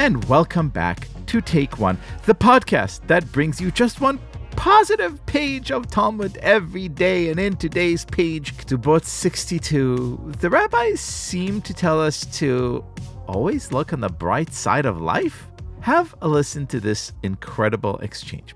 and welcome back to Take One, the podcast that brings you just one positive page of Talmud every day. And in today's page, Ketubot 62, the rabbis seem to tell us to always look on the bright side of life. Have a listen to this incredible exchange.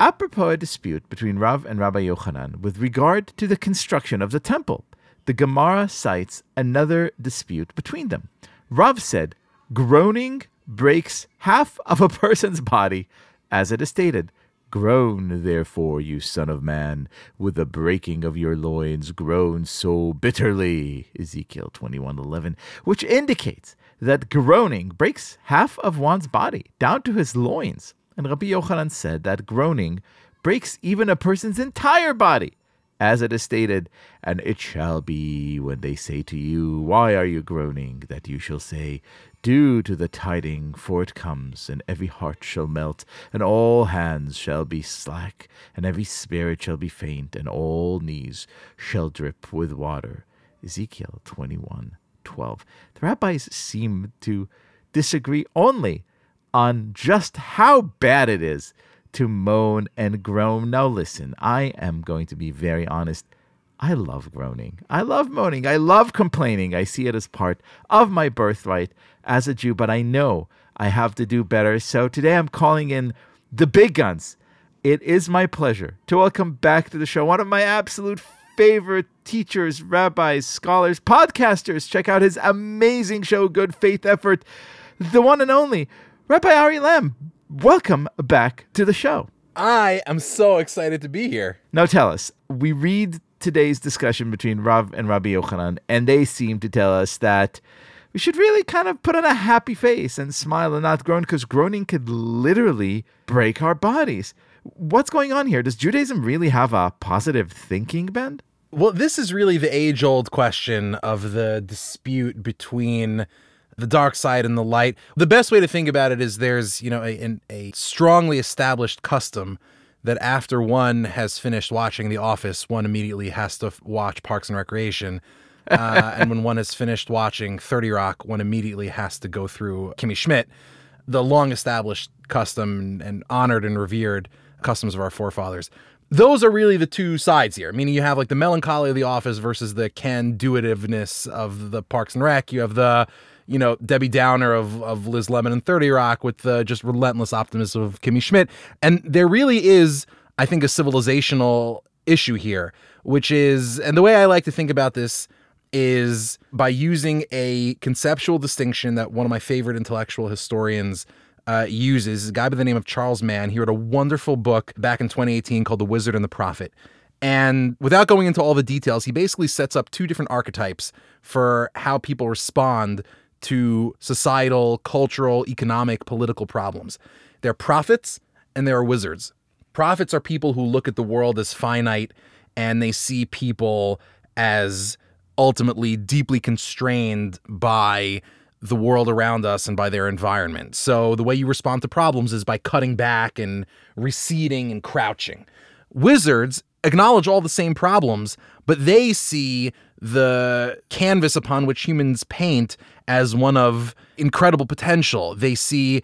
Apropos a dispute between Rav and Rabbi Yochanan with regard to the construction of the temple, the Gemara cites another dispute between them. Rav said, Groaning breaks half of a person's body, as it is stated. Groan, therefore, you son of man, with the breaking of your loins, groan so bitterly. Ezekiel 21:11, which indicates that groaning breaks half of one's body down to his loins. And Rabbi Yochanan said that groaning breaks even a person's entire body as it is stated, and it shall be when they say to you, Why are you groaning? that you shall say, Due to the tiding, for it comes, and every heart shall melt, and all hands shall be slack, and every spirit shall be faint, and all knees shall drip with water. Ezekiel 21 12. The rabbis seem to disagree only on just how bad it is to moan and groan. Now, listen, I am going to be very honest. I love groaning. I love moaning. I love complaining. I see it as part of my birthright as a Jew, but I know I have to do better. So today I'm calling in the big guns. It is my pleasure to welcome back to the show one of my absolute favorite teachers, rabbis, scholars, podcasters. Check out his amazing show, Good Faith Effort, the one and only Rabbi Ari Lamm welcome back to the show. I am so excited to be here. Now tell us, we read today's discussion between Rav and Rabbi Yochanan, and they seem to tell us that we should really kind of put on a happy face and smile and not groan because groaning could literally break our bodies. What's going on here? Does Judaism really have a positive thinking bend? Well, this is really the age old question of the dispute between the dark side and the light. The best way to think about it is there's, you know, a, a strongly established custom that after one has finished watching The Office, one immediately has to watch Parks and Recreation. Uh, and when one has finished watching 30 Rock, one immediately has to go through Kimmy Schmidt, the long established custom and honored and revered customs of our forefathers. Those are really the two sides here. Meaning you have like the melancholy of The Office versus the can do itiveness of the Parks and Rec. You have the you know, Debbie Downer of, of Liz Lemon and 30 Rock with the just relentless optimism of Kimmy Schmidt. And there really is, I think, a civilizational issue here, which is, and the way I like to think about this is by using a conceptual distinction that one of my favorite intellectual historians uh, uses, a guy by the name of Charles Mann. He wrote a wonderful book back in 2018 called The Wizard and the Prophet. And without going into all the details, he basically sets up two different archetypes for how people respond to societal, cultural, economic, political problems. They're prophets and there are wizards. Prophets are people who look at the world as finite and they see people as ultimately deeply constrained by the world around us and by their environment. So the way you respond to problems is by cutting back and receding and crouching. Wizards acknowledge all the same problems, but they see the canvas upon which humans paint as one of incredible potential. They see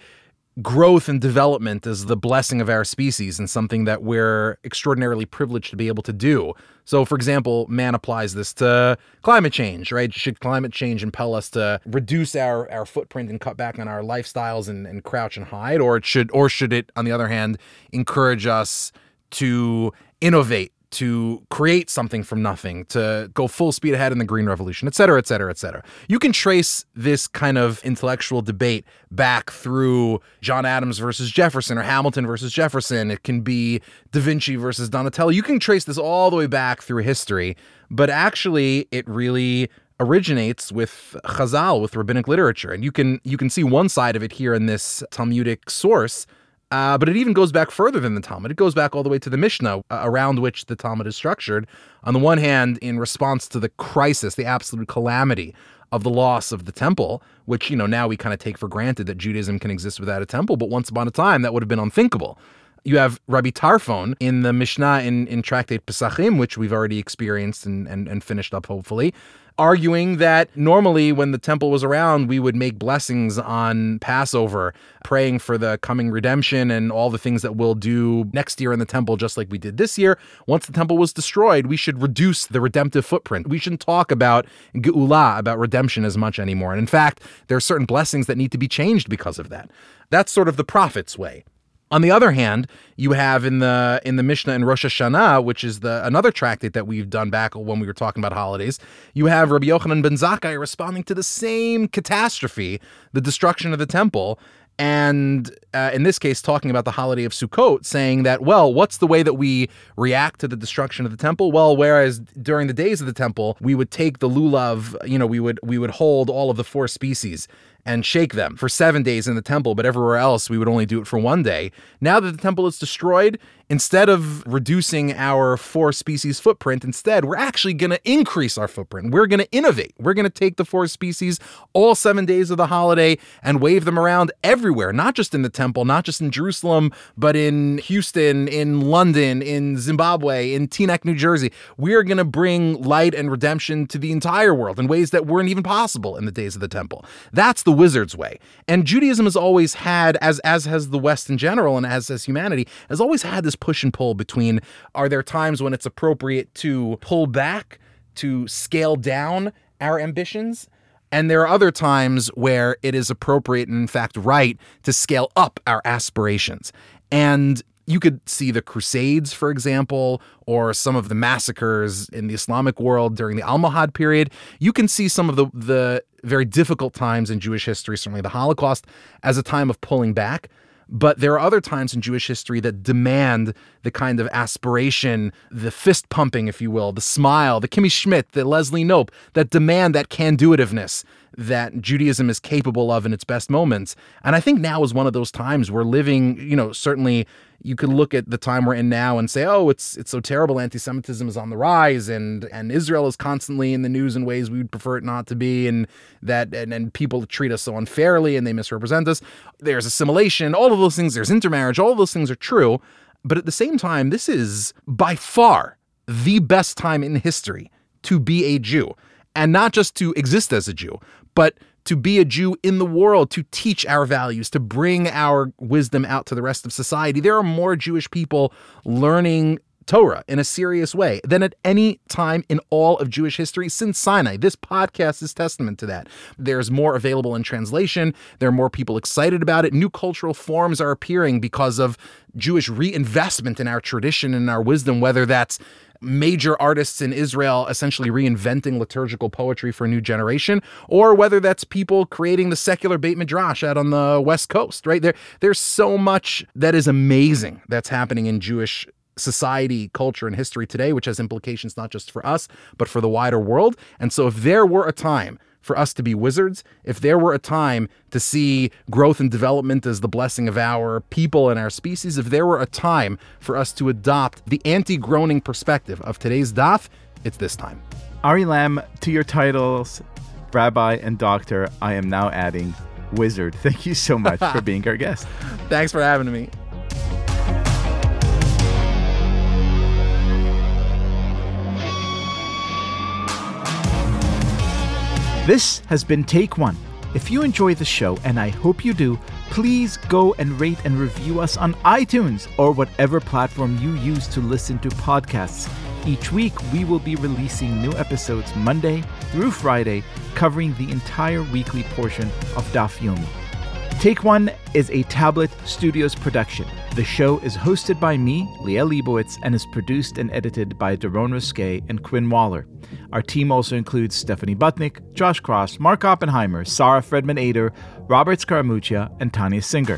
growth and development as the blessing of our species and something that we're extraordinarily privileged to be able to do. So, for example, Mann applies this to climate change, right? Should climate change impel us to reduce our, our footprint and cut back on our lifestyles and, and crouch and hide? Or it should or should it, on the other hand, encourage us to innovate to create something from nothing, to go full speed ahead in the Green Revolution, et cetera, et cetera, et cetera. You can trace this kind of intellectual debate back through John Adams versus Jefferson or Hamilton versus Jefferson. It can be Da Vinci versus Donatello. You can trace this all the way back through history, but actually, it really originates with Chazal, with rabbinic literature, and you can you can see one side of it here in this Talmudic source uh, but it even goes back further than the Talmud. It goes back all the way to the Mishnah, uh, around which the Talmud is structured. On the one hand, in response to the crisis, the absolute calamity of the loss of the temple, which, you know, now we kind of take for granted that Judaism can exist without a temple, but once upon a time that would have been unthinkable. You have Rabbi Tarfon in the Mishnah in, in Tractate Pesachim, which we've already experienced and, and, and finished up, hopefully, arguing that normally when the temple was around, we would make blessings on Passover, praying for the coming redemption and all the things that we'll do next year in the temple, just like we did this year. Once the temple was destroyed, we should reduce the redemptive footprint. We shouldn't talk about Geulah, about redemption as much anymore. And in fact, there are certain blessings that need to be changed because of that. That's sort of the prophet's way. On the other hand, you have in the in the Mishnah and Rosh Hashanah, which is the another tractate that we've done back when we were talking about holidays, you have Rabbi Yochanan ben Zakkai responding to the same catastrophe, the destruction of the temple, and uh, in this case, talking about the holiday of Sukkot, saying that, well, what's the way that we react to the destruction of the temple? Well, whereas during the days of the temple, we would take the lulav, you know, we would we would hold all of the four species and shake them for seven days in the temple, but everywhere else we would only do it for one day. Now that the temple is destroyed, instead of reducing our four species footprint, instead, we're actually going to increase our footprint. We're going to innovate. We're going to take the four species all seven days of the holiday and wave them around everywhere, not just in the temple, not just in Jerusalem, but in Houston, in London, in Zimbabwe, in Teaneck, New Jersey. We are going to bring light and redemption to the entire world in ways that weren't even possible in the days of the temple. That's the wizard's way. And Judaism has always had, as as has the West in general and as has humanity, has always had this push and pull between are there times when it's appropriate to pull back, to scale down our ambitions? And there are other times where it is appropriate and, in fact, right to scale up our aspirations. And you could see the Crusades, for example, or some of the massacres in the Islamic world during the Almohad period. You can see some of the, the very difficult times in Jewish history, certainly the Holocaust, as a time of pulling back. But there are other times in Jewish history that demand the kind of aspiration, the fist pumping, if you will, the smile, the Kimmy Schmidt, the Leslie Knope, that demand that can do itiveness that Judaism is capable of in its best moments. And I think now is one of those times we're living, you know, certainly you could look at the time we're in now and say, oh, it's it's so terrible. Anti-Semitism is on the rise, and and Israel is constantly in the news in ways we would prefer it not to be, and that and, and people treat us so unfairly and they misrepresent us. There's assimilation, all of those things. There's intermarriage, all of those things are true. But at the same time, this is by far the best time in history to be a Jew. And not just to exist as a Jew, but to be a Jew in the world, to teach our values, to bring our wisdom out to the rest of society. There are more Jewish people learning Torah in a serious way than at any time in all of Jewish history since Sinai. This podcast is testament to that. There's more available in translation. There are more people excited about it. New cultural forms are appearing because of Jewish reinvestment in our tradition and our wisdom, whether that's major artists in Israel essentially reinventing liturgical poetry for a new generation, or whether that's people creating the secular Beit Midrash out on the West Coast, right? There, there's so much that is amazing that's happening in Jewish society, culture, and history today, which has implications not just for us, but for the wider world. And so if there were a time for us to be wizards, if there were a time to see growth and development as the blessing of our people and our species, if there were a time for us to adopt the anti groaning perspective of today's daf, it's this time. Ari Lamm, to your titles, Rabbi and Doctor, I am now adding Wizard. Thank you so much for being our guest. Thanks for having me. This has been Take One. If you enjoy the show, and I hope you do, please go and rate and review us on iTunes or whatever platform you use to listen to podcasts. Each week, we will be releasing new episodes Monday through Friday, covering the entire weekly portion of Daf Yomi. Take One is a Tablet Studios production. The show is hosted by me, Liel Leibovitz, and is produced and edited by Daron Ruskay and Quinn Waller. Our team also includes Stephanie Butnick, Josh Cross, Mark Oppenheimer, Sarah Fredman Ader, Robert Scaramuccia, and Tanya Singer.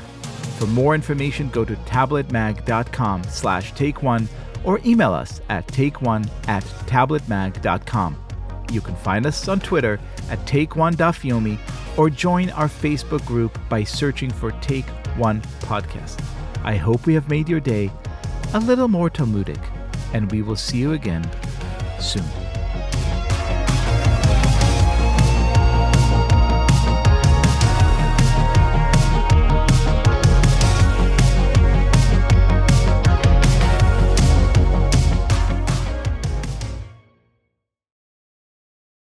For more information, go to tabletmag.com slash take one or email us at take one at tabletmag.com. You can find us on Twitter at take1dafyomi or join our Facebook group by searching for Take One Podcast. I hope we have made your day a little more Talmudic, and we will see you again soon.